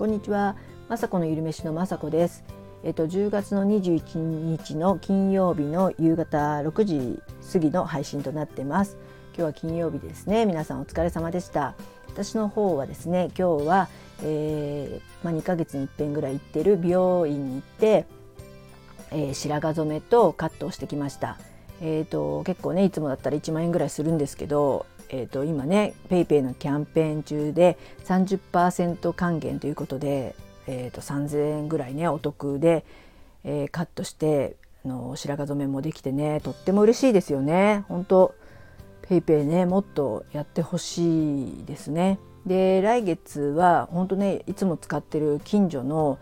こんにちは、まさこのゆるめしのまさこです。えっと10月の21日の金曜日の夕方6時過ぎの配信となってます。今日は金曜日ですね。皆さんお疲れ様でした。私の方はですね、今日は、えー、まあ、2ヶ月に一遍ぐらい行ってる美容院に行って、えー、白髪染めとカットをしてきました。えーと結構ねいつもだったら1万円ぐらいするんですけどえーと、今ね PayPay のキャンペーン中で30%還元ということで、えーと、3,000円ぐらいねお得で、えー、カットしてあの白髪染めもできてねとっても嬉しいですよね。本当 PayPay ねもっとやってほしいですね。で来月は本当ねいつも使ってる近所の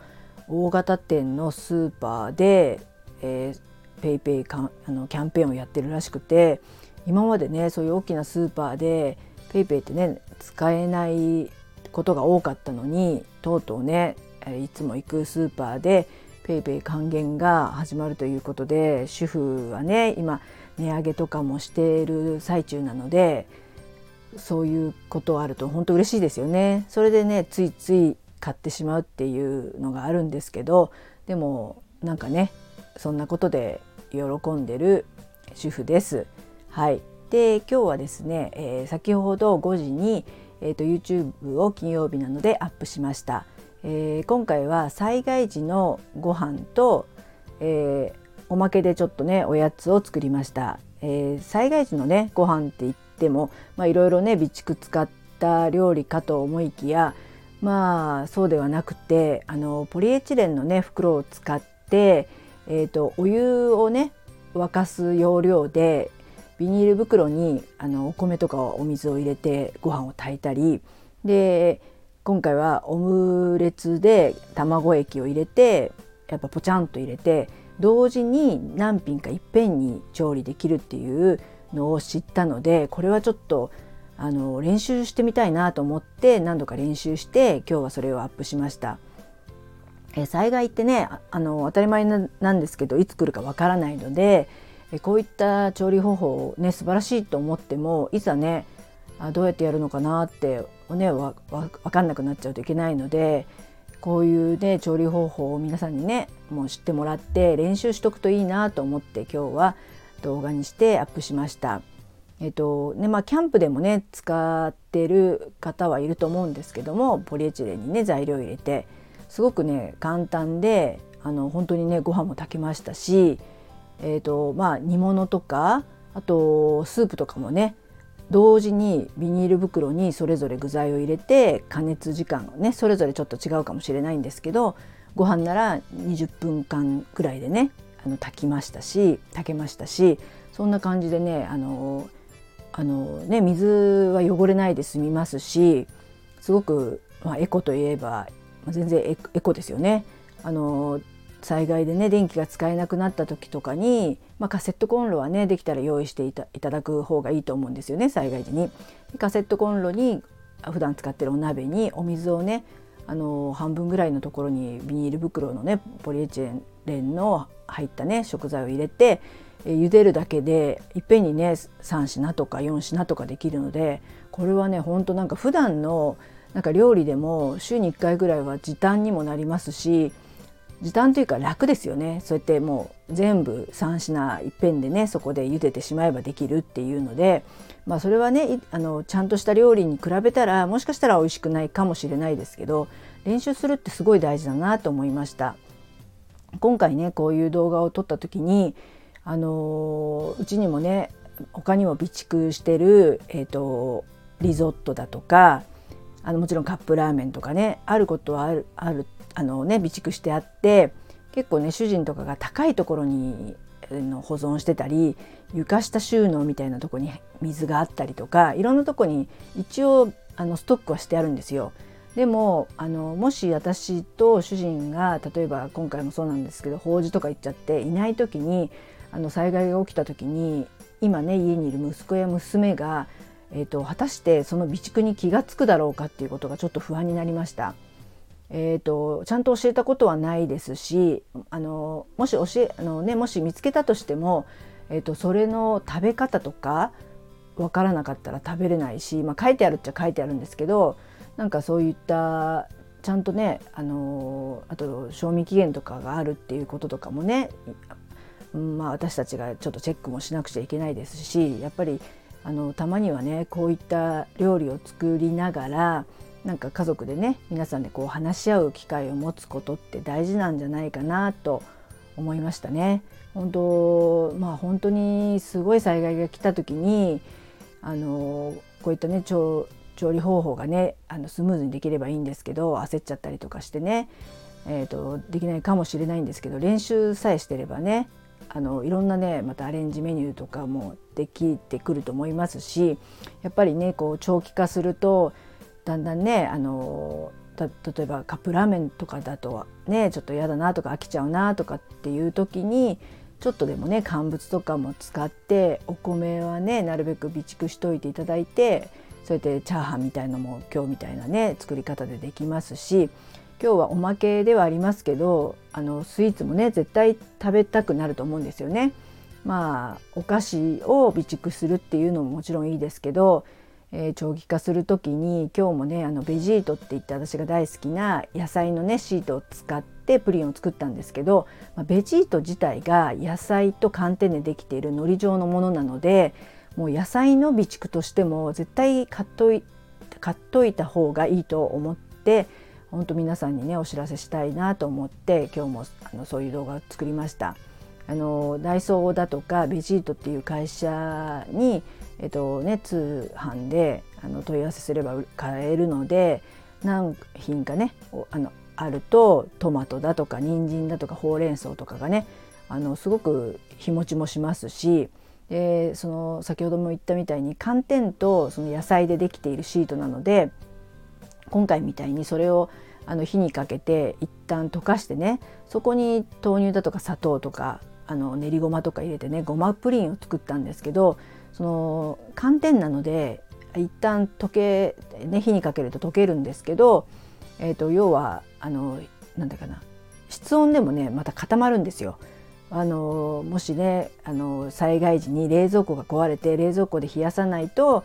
大型店のスーパーで、えー、PayPay あのキャンペーンをやってるらしくて今までねそういう大きなスーパーで PayPay ってね使えないことが多かったのにとうとうねいつも行くスーパーで PayPay 還元が始まるということで主婦はね今値上げとかもしている最中なのでそういうことあると本当嬉しいですよね。それでねついつい買ってしまうっていうのがあるんですけどでもなんかねそんなことで喜んでる主婦です。はい、で今日はですね、えー、先ほど5時に、えーと、YouTube を金曜日なのでアップしました。えー、今回は災害時のご飯と、えー、おまけでちょっとねおやつを作りました。えー、災害時のねご飯って言ってもいろいろね備蓄使った料理かと思いきやまあそうではなくてあのポリエチレンのね袋を使って、えーとお湯をね沸かす要領でビニール袋にあのお米とかお水を入れてご飯を炊いたりで今回はオムレツで卵液を入れてやっぱポチャンと入れて同時に何品かいっぺんに調理できるっていうのを知ったのでこれはちょっとあの練習してみたいなと思って何度か練習して今日はそれをアップしました。え災害ってねあの当たり前なんですけどいつ来るかわからないのでこういった調理方法をね素晴らしいと思ってもいざねあどうやってやるのかなってねわ分かんなくなっちゃうといけないのでこういうね調理方法を皆さんにねもう知ってもらって練習しとくといいなと思って今日は動画にしてアップしました。えっとねまあ、キャンプでもね使ってる方はいると思うんですけどもポリエチレンにね材料入れてすごくね簡単であの本当にねご飯も炊けましたしえーとまあ、煮物とかあとスープとかもね同時にビニール袋にそれぞれ具材を入れて加熱時間ねそれぞれちょっと違うかもしれないんですけどご飯なら20分間くらいでねあの炊きましたし炊けましたしそんな感じでねあのあのね水は汚れないで済みますしすごく、まあ、エコといえば、まあ、全然エコですよね。あの災害でね電気が使えなくなった時とかに、まあ、カセットコンロはねできたら用意していただく方がいいと思うんですよね災害時に。カセットコンロに普段使ってるお鍋にお水をねあの半分ぐらいのところにビニール袋のねポリエチレンの入ったね食材を入れて茹でるだけでいっぺんにね3品とか4品とかできるのでこれはねほんとなんか普段のなんか料理でも週に1回ぐらいは時短にもなりますし時短というか楽ですよね。そうやってもう全部3品いっぺんでねそこで茹でてしまえばできるっていうのでまあそれはねあのちゃんとした料理に比べたらもしかしたら美味しくないかもしれないですけど練習するってすごい大事だなと思いました。今回ねこういう動画を撮った時にあのうちにもね他にも備蓄してる、えーと、リゾットだとかあのもちろんカップラーメンとかねあることはあるあるあのね備蓄してあって結構ね主人とかが高いところにの保存してたり床下収納みたいなとこに水があったりとかいろんなとこに一応あのストックはしてあるんですよ。でもあのもし私と主人が例えば今回もそうなんですけど法事とか行っちゃっていない時にあの災害が起きた時に今ね家にいる息子や娘が、えーと果たしてその備蓄に気が付くだろうかっていうことがちょっと不安になりました。えーと、ちゃんと教えたことはないですしあのもし教えあの、ね、もし見つけたとしても、えーと、それの食べ方とか分からなかったら食べれないし、まあ、書いてあるっちゃ書いてあるんですけどなんかそういったちちゃんとねあのあと賞味期限とかがあるっていうこととかもね、まあ、私たちがちょっとチェックもしなくちゃいけないですしやっぱりあのたまにはねこういった料理を作りながらなんか家族でね皆さんでこう話し合う機会を持つことって大事なんじゃないかなと思いましたね。本当まあ本当にすごい災害が来た時にあのこういったね調理方法がねあのスムーズにできればいいんですけど焦っちゃったりとかしてね、えーと、できないかもしれないんですけど練習さえしてればねあのいろんなねまたアレンジメニューとかもできてくると思いますしやっぱりねこう長期化するとだんだんねあの例えばカップラーメンとかだとねちょっと嫌だなとか飽きちゃうなとかっていう時にちょっとでもね乾物とかも使ってお米はねなるべく備蓄しといていただいてそうやってチャーハンみたいのも今日みたいなね作り方でできますし今日はおまけではありますけどあのスイーツもね絶対食べたくなると思うんですよね。まあお菓子を備蓄するっていうのももちろんいいですけどえー、長期化する時に今日もねあのベジートって言って私が大好きな野菜のねシートを使ってプリンを作ったんですけど、まあ、ベジート自体が野菜と寒天でできている海苔状のものなのでもう野菜の備蓄としても絶対買っとい買っといた方がいいと思って本当皆さんにねお知らせしたいなと思って今日もあのそういう動画を作りました。あのダイソーだとかベジートっていう会社にえっとね、通販であの問い合わせすれば買えるので何品かねあのあるとトマトだとか人参だとかほうれん草とかがねあのすごく日持ちもしますしでその先ほども言ったみたいに寒天とその野菜でできているシートなので今回みたいにそれをあの火にかけて一旦溶かしてねそこに豆乳だとか砂糖とかあの練りごまとか入れてねごまプリンを作ったんですけどその寒天なので一旦溶け、ね、火にかけると溶けるんですけど、えーと、要はあのなんだかな室温でもねまた固まるんですよ。あのもしねあの災害時に冷蔵庫が壊れて冷蔵庫で冷やさないと、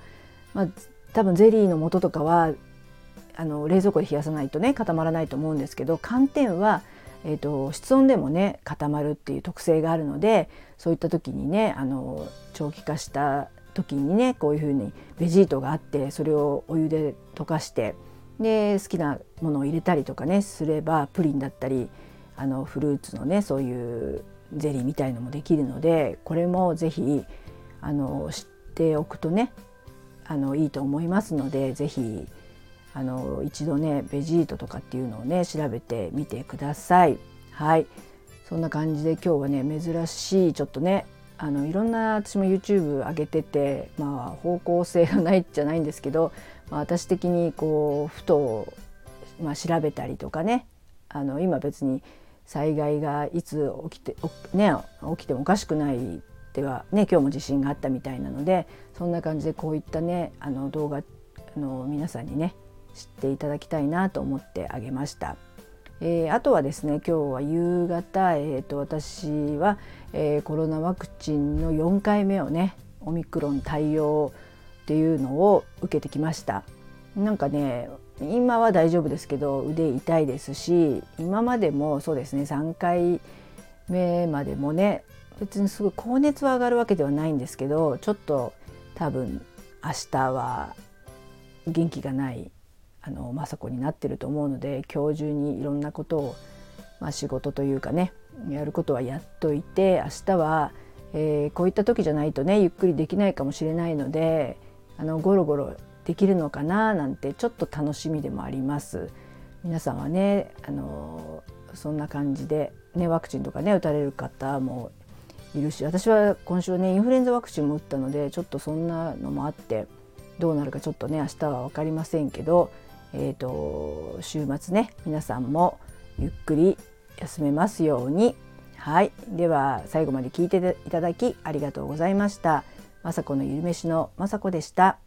まあ、多分ゼリーの素とかはあの冷蔵庫で冷やさないとね固まらないと思うんですけど寒天は、えーと室温でもね固まるっていう特性があるのでそういった時にねあの長期化した時にねこういうふうにベジートがあってそれをお湯で溶かしてで好きなものを入れたりとかねすればプリンだったりあのフルーツのねそういうゼリーみたいのもできるのでこれも是非あの知っておくとねあのいいと思いますので是非あの一度ねベジートとかっていうのをね調べてみてください。はいそんな感じで今日はね珍しいちょっとねあのいろんな私も YouTube 上げててまあ方向性がないじゃないんですけど、まあ、私的にこうふと、まあ、調べたりとかねあの今別に災害がいつ起きて,、ね、起きてもおかしくないではね今日も地震があったみたいなのでそんな感じでこういったねあの動画の皆さんにね知っていただきたいなと思ってあげました。えー、あとはですね今日は夕方、えーと、私は、えー、コロナワクチンの4回目をねオミクロン対応っていうのを受けてきましたなんかね今は大丈夫ですけど腕痛いですし今までもそうですね3回目までもね別にすごい高熱は上がるわけではないんですけどちょっと多分明日は元気がないあの雅子になってると思うので今日中にいろんなことを、まあ、仕事というかねやることはやっといて明日は、えー、こういった時じゃないとねゆっくりできないかもしれないのであのゴロゴロできるのかななんてちょっと楽しみでもあります。皆さんはねあのそんな感じで、ね、ワクチンとかね打たれる方もいるし私は今週ねインフルエンザワクチンも打ったのでちょっとそんなのもあってどうなるかちょっとね明日は分かりませんけどえーと、週末ね皆さんもゆっくり休めますように。はい。では最後まで聞いていただきありがとうございました。雅子のゆるめしの雅子でした。